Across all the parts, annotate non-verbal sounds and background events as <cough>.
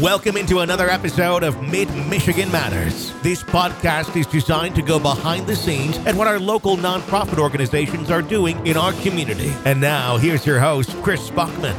Welcome into another episode of Mid Michigan Matters. This podcast is designed to go behind the scenes at what our local nonprofit organizations are doing in our community. And now, here's your host, Chris Bachman.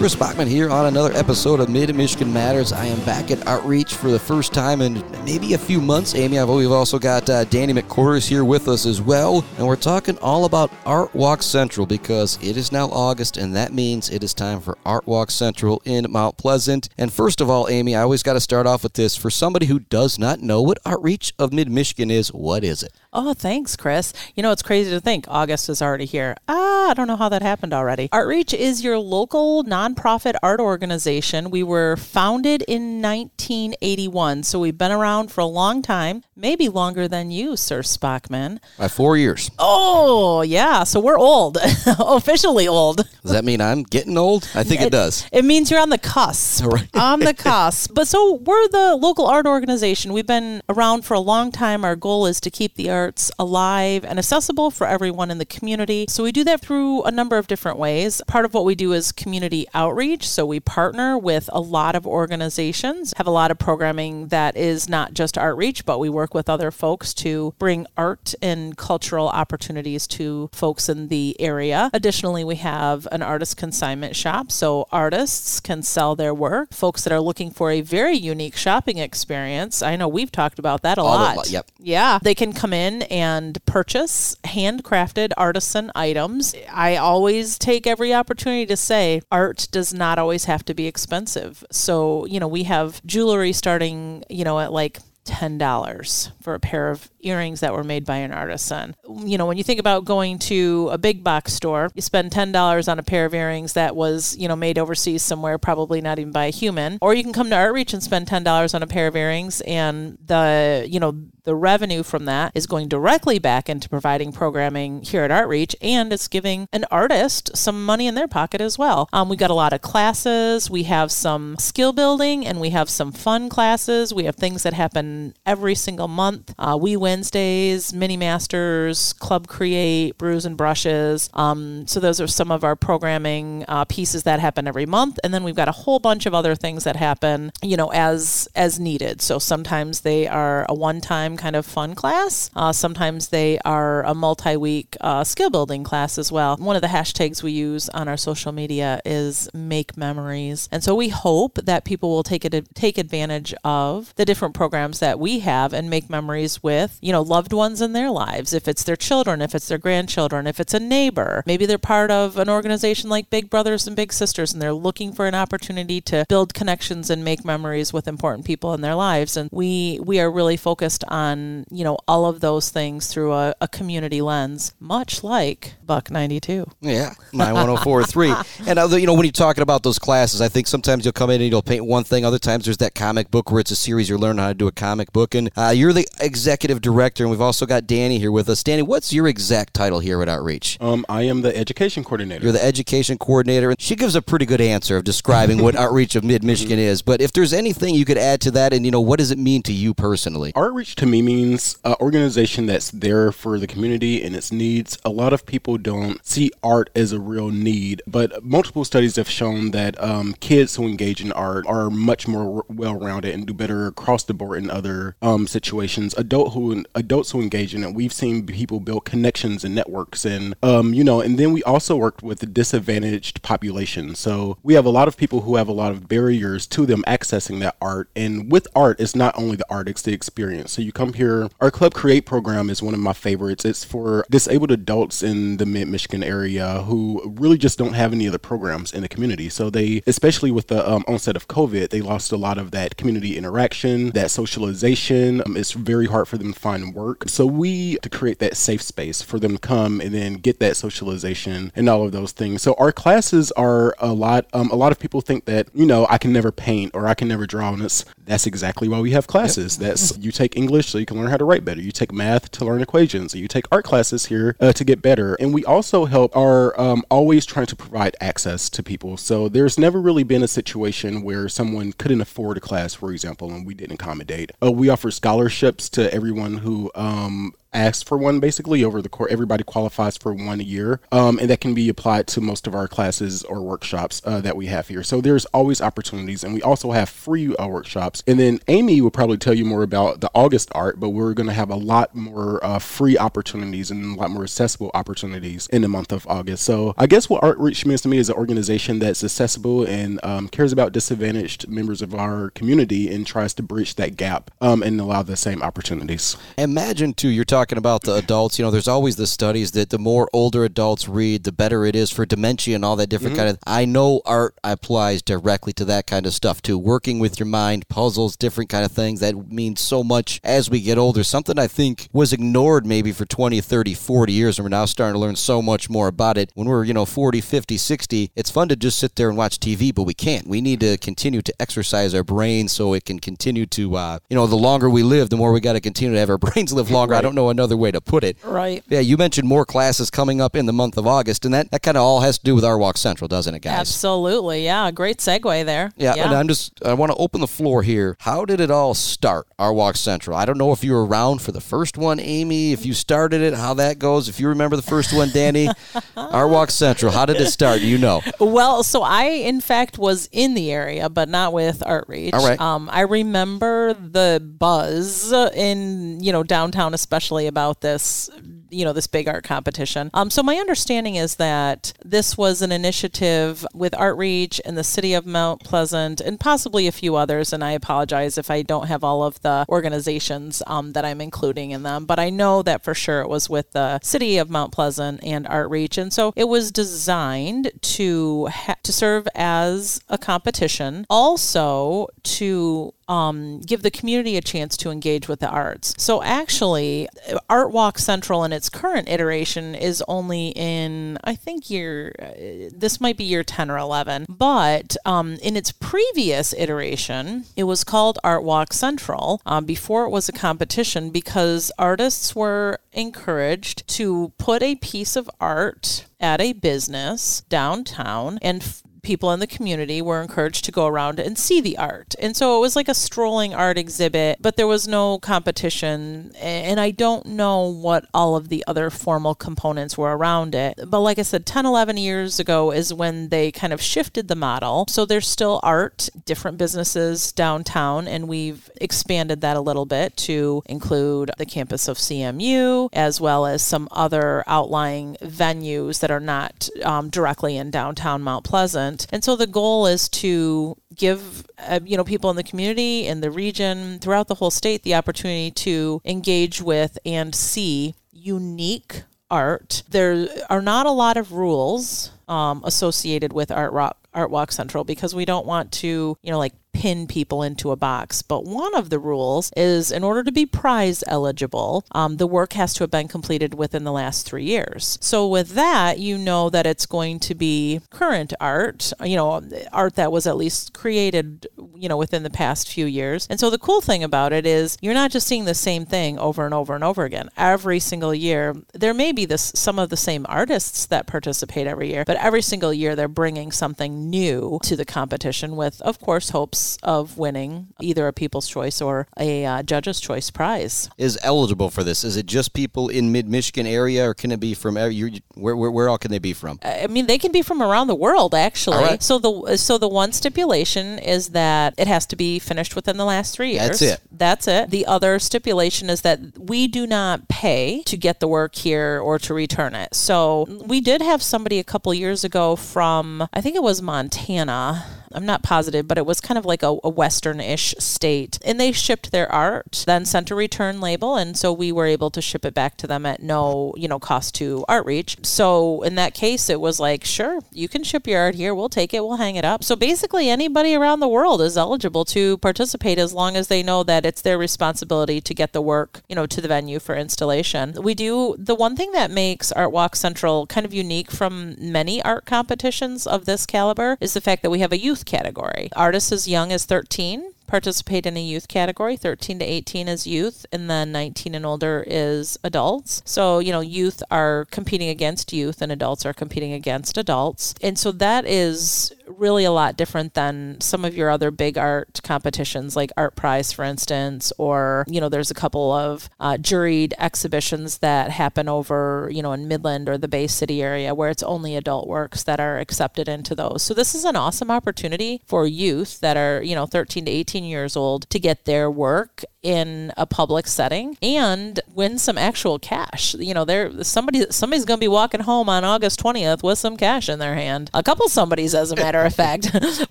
Chris Bachman here on another episode of Mid Michigan Matters. I am back at Art Reach for the first time in maybe a few months. Amy, we've also got uh, Danny McQuarters here with us as well, and we're talking all about Art Walk Central because it is now August, and that means it is time for Art Walk Central in Mount Pleasant. And first of all, Amy, I always got to start off with this: for somebody who does not know what Art Reach of Mid Michigan is, what is it? Oh, thanks, Chris. You know, it's crazy to think August is already here. Ah, I don't know how that happened already. Art Reach is your local nonprofit art organization. We were founded in 1981, so we've been around for a long time, maybe longer than you, Sir Bachman. By four years. Oh, yeah. So we're old, <laughs> officially old. Does that mean I'm getting old? I think it, it does. It means you're on the cusp. <laughs> Right. on the cusp. But so we're the local art organization. We've been around for a long time. Our goal is to keep the arts alive and accessible for everyone in the community. So we do that through a number of different ways. Part of what we do is community outreach. So we partner with a lot of organizations, have a lot of programming that is not just outreach, but we work with other folks to bring art and cultural opportunities to folks in the area. Additionally, we have an artist consignment shop. So artists can sell their work. Folks that are looking for a very unique shopping experience. I know we've talked about that a All lot. lot. Yep. Yeah. They can come in and purchase handcrafted artisan items. I always take every opportunity to say art does not always have to be expensive. So, you know, we have jewelry starting, you know, at like $10 for a pair of earrings that were made by an artisan. You know, when you think about going to a big box store, you spend $10 on a pair of earrings that was, you know, made overseas somewhere, probably not even by a human. Or you can come to Art Reach and spend $10 on a pair of earrings and the, you know, the revenue from that is going directly back into providing programming here at Art Reach, and it's giving an artist some money in their pocket as well. Um, we got a lot of classes, we have some skill building, and we have some fun classes. We have things that happen every single month. Uh, we Wednesdays, Mini Masters, Club Create, Brews and Brushes. Um, so those are some of our programming uh, pieces that happen every month, and then we've got a whole bunch of other things that happen, you know, as as needed. So sometimes they are a one time time kind of fun class. Uh, sometimes they are a multi week uh, skill building class as well. One of the hashtags we use on our social media is make memories. And so we hope that people will take it, take advantage of the different programs that we have and make memories with, you know, loved ones in their lives. If it's their children, if it's their grandchildren, if it's a neighbor, maybe they're part of an organization like Big Brothers and Big Sisters and they're looking for an opportunity to build connections and make memories with important people in their lives. And we we are really focused on you know, all of those things through a, a community lens, much like Buck 92. Yeah, 91043. <laughs> and, other, you know, when you're talking about those classes, I think sometimes you'll come in and you'll paint one thing. Other times there's that comic book where it's a series you're learning how to do a comic book. And uh, you're the executive director, and we've also got Danny here with us. Danny, what's your exact title here at Art Reach? Um, I am the education coordinator. You're the education coordinator. And she gives a pretty good answer of describing what <laughs> Art Reach of Mid Michigan is. But if there's anything you could add to that, and, you know, what does it mean to you personally? Art Reach to me means an organization that's there for the community and its needs. A lot of people don't see art as a real need, but multiple studies have shown that um, kids who engage in art are much more well-rounded and do better across the board in other um, situations. Adult who adults who engage in it, we've seen people build connections and networks, and um, you know, and then we also worked with the disadvantaged population. So we have a lot of people who have a lot of barriers to them accessing that art, and with art, it's not only the art; it's the experience. So you come here. Our Club Create program is one of my favorites. It's for disabled adults in the mid Michigan area who really just don't have any other programs in the community. So they, especially with the um, onset of COVID, they lost a lot of that community interaction, that socialization. Um, it's very hard for them to find work. So we to create that safe space for them to come and then get that socialization and all of those things. So our classes are a lot. Um, a lot of people think that you know I can never paint or I can never draw, and it's that's exactly why we have classes. Yep. That's you take English so you can learn how to write better. You take math to learn equations. You take art classes here uh, to get better. And we also help are um, always trying to provide access to people. So there's never really been a situation where someone couldn't afford a class, for example, and we didn't accommodate. Uh, we offer scholarships to everyone who um, ask for one basically over the course. Everybody qualifies for one year, um, and that can be applied to most of our classes or workshops uh, that we have here. So there's always opportunities, and we also have free uh, workshops. And then Amy will probably tell you more about the August art, but we're going to have a lot more uh, free opportunities and a lot more accessible opportunities in the month of August. So I guess what Artreach means to me is an organization that's accessible and um, cares about disadvantaged members of our community and tries to bridge that gap um, and allow the same opportunities. Imagine too, you're talking about the adults. You know, there's always the studies that the more older adults read, the better it is for dementia and all that different Mm-hmm. kind of. I know art applies directly to that kind of stuff too. Working with your mind, puzzles, different kind of things that means so much as we get older. Something I think was ignored maybe for 20, 30, 40 years, and we're now starting to learn so much more about it. When we're you know 40, 50, 60, it's fun to just sit there and watch TV, but we can't. We need to continue to exercise our brains so it can continue to. Uh, you know, the longer we live, the more we got to continue to have our <laughs> brains live longer. I don't know another way to put it. Right. Yeah, you mentioned more classes coming up in the month of August, and that, that kind of all has to do with Art Walk Central, doesn't it, guys? Absolutely. Yeah. Great segue there. Yeah, and I'm just I want to open the floor here. How did it all start? Art Walk Central. I don't know if you were around for the first one, Amy. If you started it, how that goes. If you remember the first one, Danny. <laughs> Art Walk Central. How did it start? You know? Well, so I in fact was in the area, but not with Artreach. All right. Um, I remember the buzz in you know downtown, especially about this you know this big art competition. Um, so my understanding is that this was an initiative with Artreach and the city of Mount Pleasant and possibly a few others. And I apologize if I don't have all of the organizations um, that I'm including in them, but I know that for sure it was with the city of Mount Pleasant and Artreach, and so it was designed to ha- to serve as a competition, also to um, give the community a chance to engage with the arts. So actually, Art Walk Central in its current iteration is only in I think year uh, this might be year ten or eleven, but um, in its previous iteration, it was called Art Walk Central um, before it was a competition because artists were encouraged to put a piece of art at a business downtown and f- people in the community were encouraged to go around and see the art. And so it was like a strolling art exhibit, but there was no competition. And I don't know what all of the other formal components were around it. But like I said, 10, 11 years ago is when they kind of shifted the model. So there's still art, different businesses downtown, and we've expanded that a little bit to include the campus of CMU as well as some other outlying venues that are not um, directly in downtown Mount Pleasant. And so the goal is to give uh, you know people in the community in the region throughout the whole state the opportunity to engage with and see unique art. There are not a lot of rules um, associated with Art Rock Art Walk Central because we don't want to, you know, like pin people into a box. But one of the rules is in order to be prize eligible, um, the work has to have been completed within the last three years. So with that, you know that it's going to be current art, you know, art that was at least created, you know, within the past few years. And so the cool thing about it is you're not just seeing the same thing over and over and over again. Every single year, there may be this some of the same artists that participate every year, but every single year they're bringing something new to the competition with, of course, hopes of winning either a People's Choice or a uh, Judge's Choice prize. Is eligible for this? Is it just people in mid Michigan area, or can it be from every, where, where? Where all can they be from? I mean, they can be from around the world, actually. All right. So the so the one stipulation is that it has to be finished within the last three years. That's it. That's it. The other stipulation is that we do not pay to get the work here or to return it. So we did have somebody a couple years ago from I think it was Montana. I'm not positive, but it was kind of like a, a western-ish state, and they shipped their art, then sent a return label, and so we were able to ship it back to them at no, you know, cost to Artreach. So in that case, it was like, sure, you can ship your art here. We'll take it. We'll hang it up. So basically, anybody around the world is eligible to participate as long as they know that it's their responsibility to get the work, you know, to the venue for installation. We do the one thing that makes Art Walk Central kind of unique from many art competitions of this caliber is the fact that we have a youth category. Artists as young as 13 participate in a youth category. 13 to 18 is youth and then 19 and older is adults. So you know youth are competing against youth and adults are competing against adults. And so that is really a lot different than some of your other big art competitions like ArtPrize, for instance, or, you know, there's a couple of uh, juried exhibitions that happen over, you know, in Midland or the Bay City area where it's only adult works that are accepted into those. So this is an awesome opportunity for youth that are, you know, 13 to 18 years old to get their work in a public setting and win some actual cash. You know, there somebody somebody's going to be walking home on August 20th with some cash in their hand. A couple somebody's as a matter of fact. <laughs>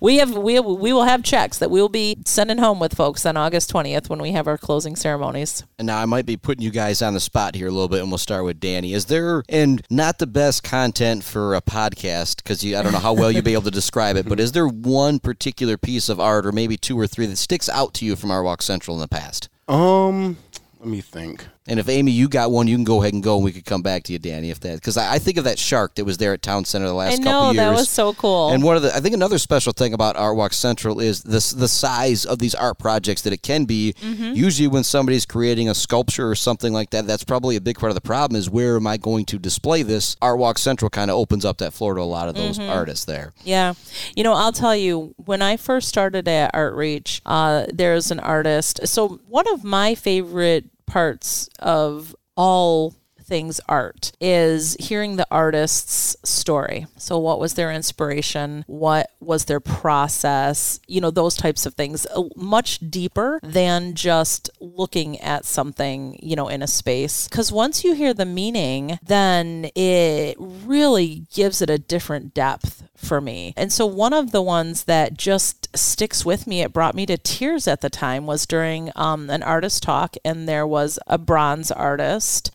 we have we we will have checks that we'll be sending home with folks on August 20th when we have our closing ceremonies. And now I might be putting you guys on the spot here a little bit and we'll start with Danny. Is there and not the best content for a podcast cuz I don't know how well you'll be able to describe it, but is there one particular piece of art or maybe two or three that sticks out to you from Art Walk Central in the past? Um, let me think. And if Amy, you got one, you can go ahead and go, and we could come back to you, Danny, if that because I, I, think of that shark that was there at Town Center the last I know, couple years. that was so cool. And one of the, I think another special thing about Art Walk Central is this the size of these art projects that it can be. Mm-hmm. Usually, when somebody's creating a sculpture or something like that, that's probably a big part of the problem. Is where am I going to display this? Art Walk Central kind of opens up that floor to a lot of those mm-hmm. artists there. Yeah, you know, I'll tell you when I first started at Art Reach, uh, there's an artist. So one of my favorite parts of all things art is hearing the artist's story. So, what was their inspiration? What was their process? You know, those types of things, uh, much deeper than just looking at something, you know, in a space. Because once you hear the meaning, then it really gives it a different depth for me. And so one of the ones that just sticks with me, it brought me to tears at the time, was during um, an artist talk, and there was a bronze artist,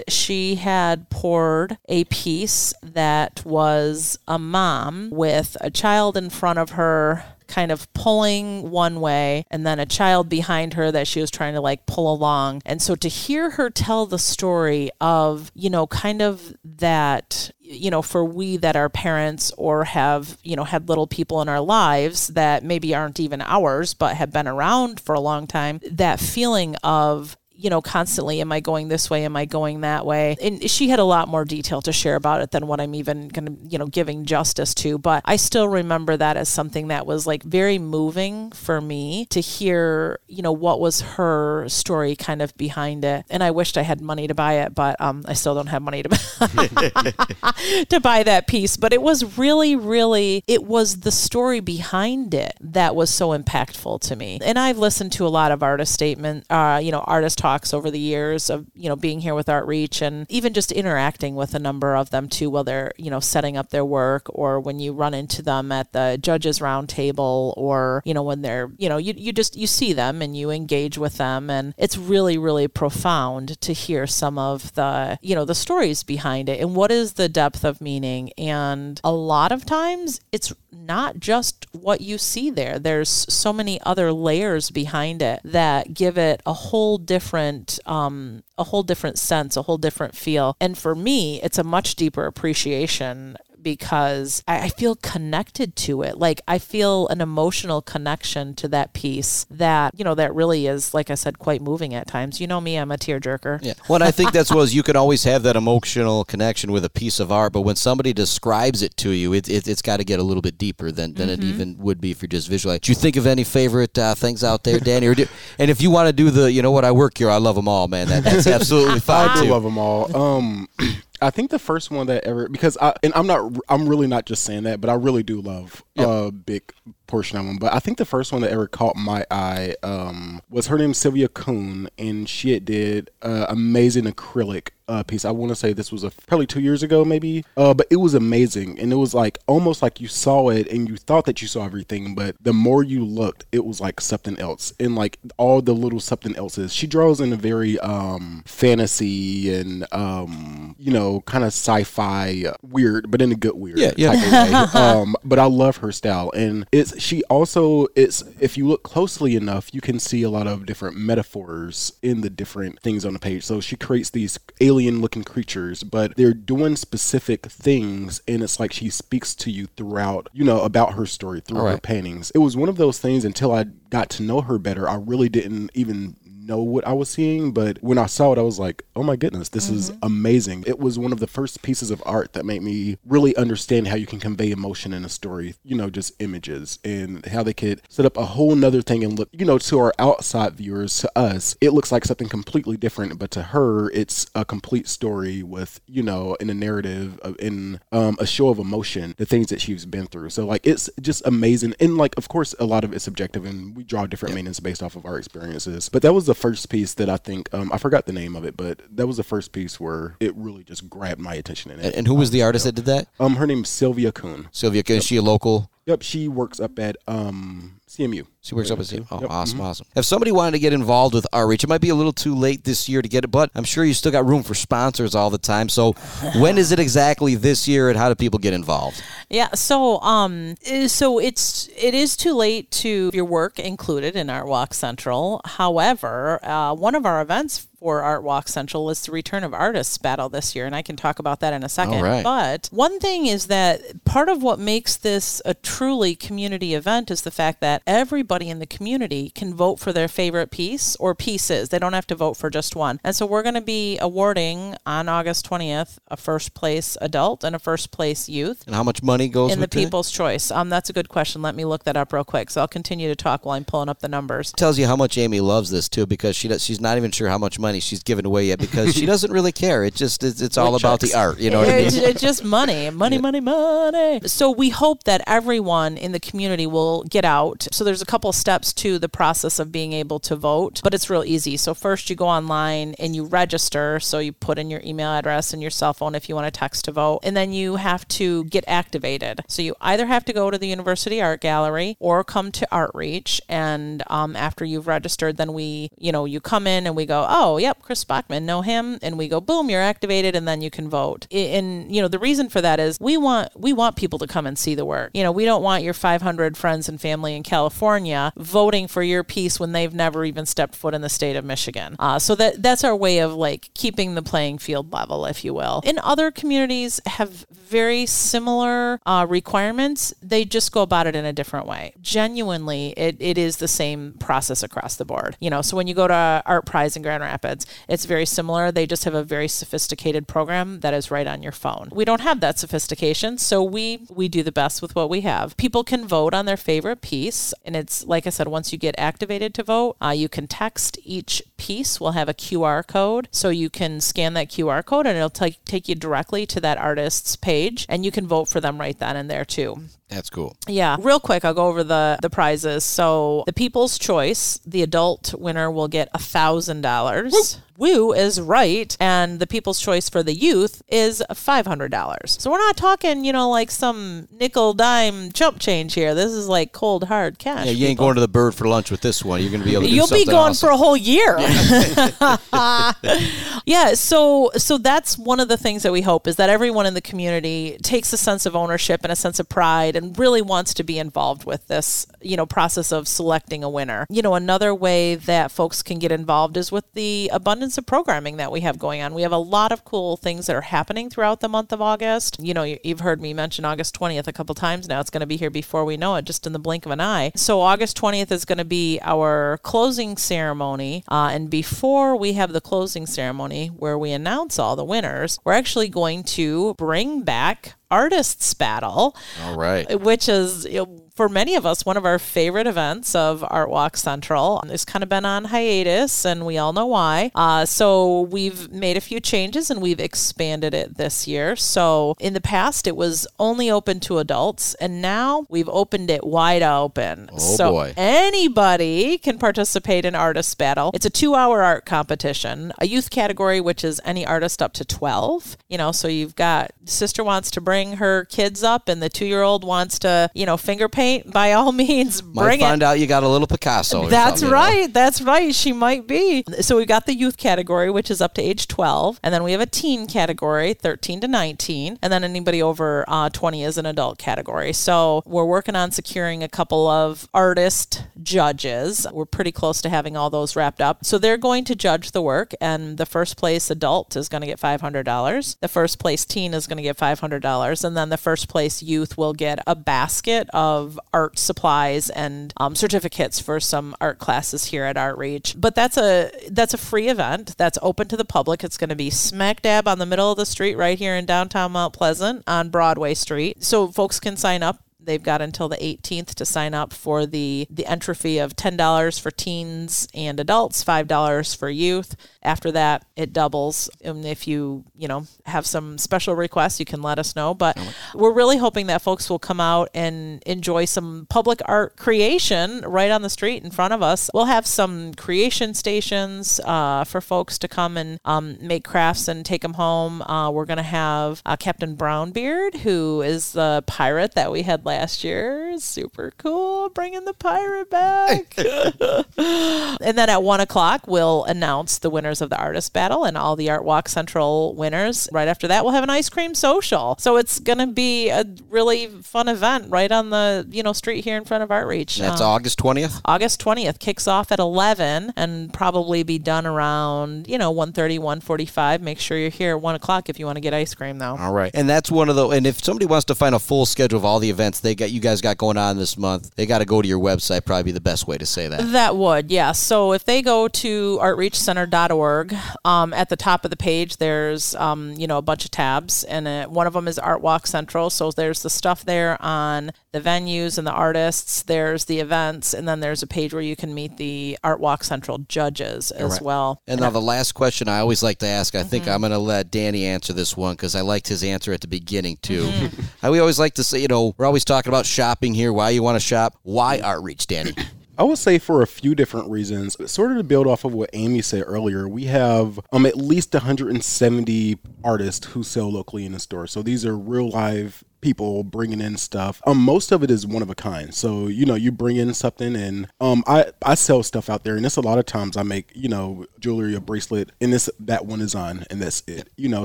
and she had poured a piece that was a mom with a child in front of her kind of pulling one way and then a child behind her that she was trying to like pull along. And so to hear her tell the story of, you know, kind of that you know, for we that are parents or have, you know, had little people in our lives that maybe aren't even ours, but have been around for a long time, that feeling of you know, constantly, am I going this way? Am I going that way? And she had a lot more detail to share about it than what I'm even going to, you know, giving justice to. But I still remember that as something that was like very moving for me to hear, you know, what was her story kind of behind it. And I wished I had money to buy it, but um, I still don't have money to <laughs> to buy that piece. But it was really, really, it was the story behind it that was so impactful to me. And I've listened to a lot of artist statement, uh, you know, artist talk talks over the years of you know being here with Artreach and even just interacting with a number of them too while they're you know setting up their work or when you run into them at the judges roundtable or you know when they're you know you, you just you see them and you engage with them. And it's really really profound to hear some of the you know the stories behind it and what is the depth of meaning. And a lot of times it's not just what you see there there's so many other layers behind it that give it a whole different um, a whole different sense, a whole different feel. And for me, it's a much deeper appreciation because I, I feel connected to it. Like I feel an emotional connection to that piece that, you know, that really is, like I said, quite moving at times. You know me, I'm a tearjerker. Yeah. Well, I think that's was you can always have that emotional connection with a piece of art, but when somebody describes it to you, it, it, has got to get a little bit deeper than, than mm-hmm. it even would be if you're just visualizing. Do you think of any favorite uh, things out there, Danny? Or do, and if you want to do the, you know what, I work here, I love them all, man. That, that's <laughs> absolutely fine. I do love them all. Um, <clears throat> I think the first one that ever because I and I'm not I'm really not just saying that, but I really do love a big portion of them. But I think the first one that ever caught my eye um, was her name Sylvia Kuhn, and she did uh, amazing acrylic uh, piece. I want to say this was a, probably two years ago, maybe. Uh, but it was amazing, and it was like almost like you saw it and you thought that you saw everything, but the more you looked, it was like something else, and like all the little something else's. She draws in a very um, fantasy and um, you know kind of sci-fi uh, weird, but in a good weird yeah, yeah. <laughs> um, but I love her style, and it's she also it's if you look closely enough, you can see a lot of different metaphors in the different things on the page. So she creates these alien alien looking creatures, but they're doing specific things, and it's like she speaks to you throughout, you know, about her story through right. her paintings. It was one of those things until I got to know her better. I really didn't even know what I was seeing, but when I saw it, I was like, oh my goodness, this Mm-hmm. is amazing. It was one of the first pieces of art that made me really understand how you can convey emotion in a story, you know, just images and how they could set up a whole nother thing and look, you know, to our outside viewers, to us, it looks like something completely different, but to her, it's a complete story with, you know, in a narrative, of, in um, a show of emotion, the things that she's been through. So, like, it's just amazing. And, like, of course, a lot of it's subjective and we draw different meanings based off of our experiences. But that was the first piece that I think, um, I forgot the name of it, but that was the first piece where it really just grabbed my attention in it. And, and who was the artist that did that? Um, her name's Sylvia Kuhn. Sylvia, is she a local? Yep, she works up at um CMU. She works up at CMU. Oh, Yep. awesome, awesome. If somebody wanted to get involved with Art Reach, it might be a little too late this year to get it, but I'm sure you still got room for sponsors all the time. So, <laughs> when is it exactly this year, and how do people get involved? Yeah, so um eh, so it's it is too late to your work included in Art Walk Central. However, uh, one of our events for Art Walk Central is the Return of Artists Battle this year, and I can talk about that in a second. Right. But one thing is that part of what makes this a truly community event is the fact that everybody in the community can vote for their favorite piece or pieces. They don't have to vote for just one. And so we're going to be awarding on August 20th a first place adult and a first place youth And how much money goes in the it? People's Choice. Um, that's a good question. Let me look that up real quick. So I'll continue to talk while I'm pulling up the numbers. tells you how much Amy loves this too, because she does, she's not even sure how much money she's given away yet, because she <laughs> doesn't really care. It just it's, it's all about the art. You know what I mean? It's, it's just money, money, money, money. So we hope that everyone in the community will get out. So there's a couple steps to the process of being able to vote, but it's real easy. So first you go online and you register. So you put in your email address and your cell phone if you want to text to vote, and then you have to get activated. So you either have to go to the University Art Gallery or come to Artreach, and um, after you've registered, then we, you know, you come in and we go, oh, yep, Chris Bachman, know him, and we go, boom, you're activated, and then you can vote. And you know, the reason for that is we want we want people to come and see the work. You know, we don't want your 500 friends and family in California voting for your piece when they've never even stepped foot in the state of Michigan. Uh, so that that's our way of like keeping the playing field level, if you will. In other communities have very similar uh, requirements. They just go about it in a different way. Genuinely, it, it is the same process across the board. You know, so when you go to ArtPrize in Grand Rapids, it's very similar. They just have a very sophisticated program that is right on your phone. We don't have that sophistication, so we we do the best with what we have. People can vote on their favorite piece, and it's like I said, once you get activated to vote, uh, you can text each piece. We'll have a QR code, so you can scan that QR code, and it'll take take you directly to that artist's page, and you can vote for them right then and there too. That's cool. Yeah, real quick, I'll go over the the prizes. So the People's Choice, the adult winner will get a thousand dollars. Woo is right, and the People's Choice for the youth is five hundred dollars. So we're not talking, you know, like some nickel dime chump change here. This is like cold hard cash. Yeah, you ain't people. going to the bird for lunch with this one. You're going to be able to. Do You'll be going awesome. for a whole year. <laughs> yeah, so so that's one of the things that we hope is that everyone in the community takes a sense of ownership and a sense of pride and really wants to be involved with this, you know, process of selecting a winner. You know, another way that folks can get involved is with the abundance of programming that we have going on. We have a lot of cool things that are happening throughout the month of August. You know, you- you've heard me mention August 20th a couple times now. It's going to be here before we know it, just in the blink of an eye. So August 20th is going to be our closing ceremony. Uh, and before we have the closing ceremony where we announce all the winners, we're actually going to bring back Artists Battle All right. which is you know, for many of us one of our favorite events of Art Walk Central. has kind of been on hiatus, and we all know why. Uh, so we've made a few changes and we've expanded it this year. So in the past, it was only open to adults, and now we've opened it wide open. Oh, so boy. anybody can participate in Artist Battle. It's a two-hour art competition, a youth category, which is any artist up to 12. You know, so you've got sister wants to bring her kids up, and the two-year-old wants to, you know, finger paint. By all means, Might bring it. find out you got a little Picasso. or That's something, you know? right. That's right. She might be. So we've got the youth category, which is up to age 12. And then we have a teen category, 13 to 19. And then anybody over uh, 20 is an adult category. So we're working on securing a couple of artist judges. We're pretty close to having all those wrapped up. So they're going to judge the work. And the first place adult is going to get $500. The first place teen is going to get $500. $10. And then the first place youth will get a basket of art supplies and um, certificates for some art classes here at Art Reach. But that's a that's a free event that's open to the public. It's going to be smack dab on the middle of the street right here in downtown Mount Pleasant on Broadway Street. So folks can sign up They've got until the 18th to sign up for the the entry fee of $10 for teens and adults, $5 for youth. After that, it doubles. And if you, you know, have some special requests, you can let us know. But we're really hoping that folks will come out and enjoy some public art creation right on the street in front of us. We'll have some creation stations uh, for folks to come and um, make crafts and take them home. Uh, we're going to have uh, Captain Brownbeard, who is the pirate that we had last year. Super cool, bringing the pirate back. <laughs> <laughs> and then at one o'clock, we'll announce the winners of the artist battle and all the Art Walk Central winners. Right after that, we'll have an ice cream social. So it's gonna be a really fun event right on the you know street here in front of Art Reach. That's Um, August 20th. August 20th kicks off at 11 and probably be done around, you know, 1.30, 1.45. Make sure you're here at 1 o'clock if you want to get ice cream, though. All right. And that's one of the and if somebody wants to find a full schedule of all the events they got you guys got going on this month, they got to go to your website probably be the best way to say that. That would, yeah. So if they go to artreachcenter.org, um, at the top of the page, there's, um, you know, a bunch of tabs, and uh, one of them is Art Walk Central. So there's the stuff there on the venues and the artists. There's the events, and then there's a page where you can meet the Art Walk Central judges as right. well. And now the last question I always like to ask, I think Mm-hmm. I'm going to let Danny answer this one because I liked his answer at the beginning too. Mm-hmm. <laughs> I, we always like to say, you know, we're always talking about shopping here, why you want to shop, why Art Reach, Danny. <laughs> I would say for a few different reasons. Sort of to build off of what Amy said earlier, we have um at least 170 artists who sell locally in the store. So these are real live people bringing in stuff. Um, most of it is one of a kind. So you know, you bring in something, and um, I I sell stuff out there, and it's a lot of times I make you know jewelry, a bracelet, and this that one is on, and that's it. You know,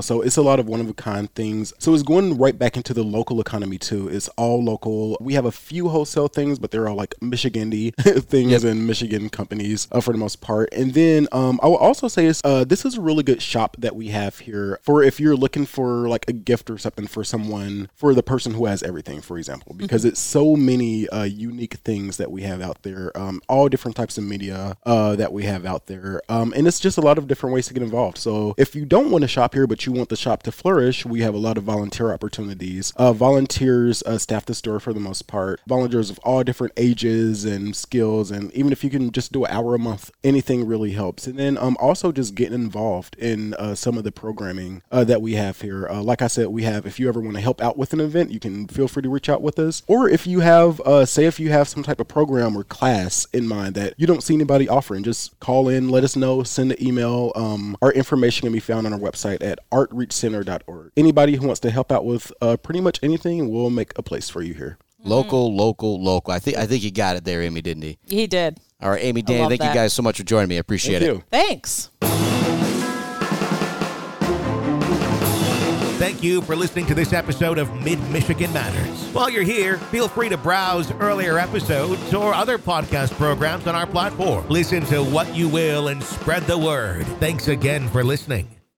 so it's a lot of one of a kind things. So it's going right back into the local economy too. It's all local. We have a few wholesale things, but they're all like Michigan-y <laughs> things and Michigan companies uh, for the most part. And then um, I will also say is uh, this is a really good shop that we have here for if you're looking for like a gift or something for someone for the person who has everything, for example, because it's so many uh, unique things that we have out there, um, all different types of media uh, that we have out there, um, and it's just a lot of different ways to get involved. So if you don't want to shop here, but you want the shop to flourish, we have a lot of volunteer opportunities. Uh, volunteers uh, staff the store for the most part. Volunteers of all different ages and skills, and even if you can just do an hour a month, anything really helps. And then um, also just getting involved in uh, some of the programming uh, that we have here. Uh, like I said, we have. If you ever want to help out with an event, you can feel free to reach out with us. Or if you have, uh, say, if you have some type of program or class in mind that you don't see anybody offering, just call in, let us know, send an email. Um, our information can be found on our website at artreachcenter.org. Anybody who wants to help out with uh, pretty much anything, we'll make a place for you here. local, local, local. I think I think you got it there, Amy, didn't he? He did. All right, Amy, Danny, thank that. you guys so much for joining me. I appreciate Thank it. you. Thanks. Thank you for listening to this episode of Mid Michigan Matters. While you're here, feel free to browse earlier episodes or other podcast programs on our platform. Listen to what you will and spread the word. Thanks again for listening.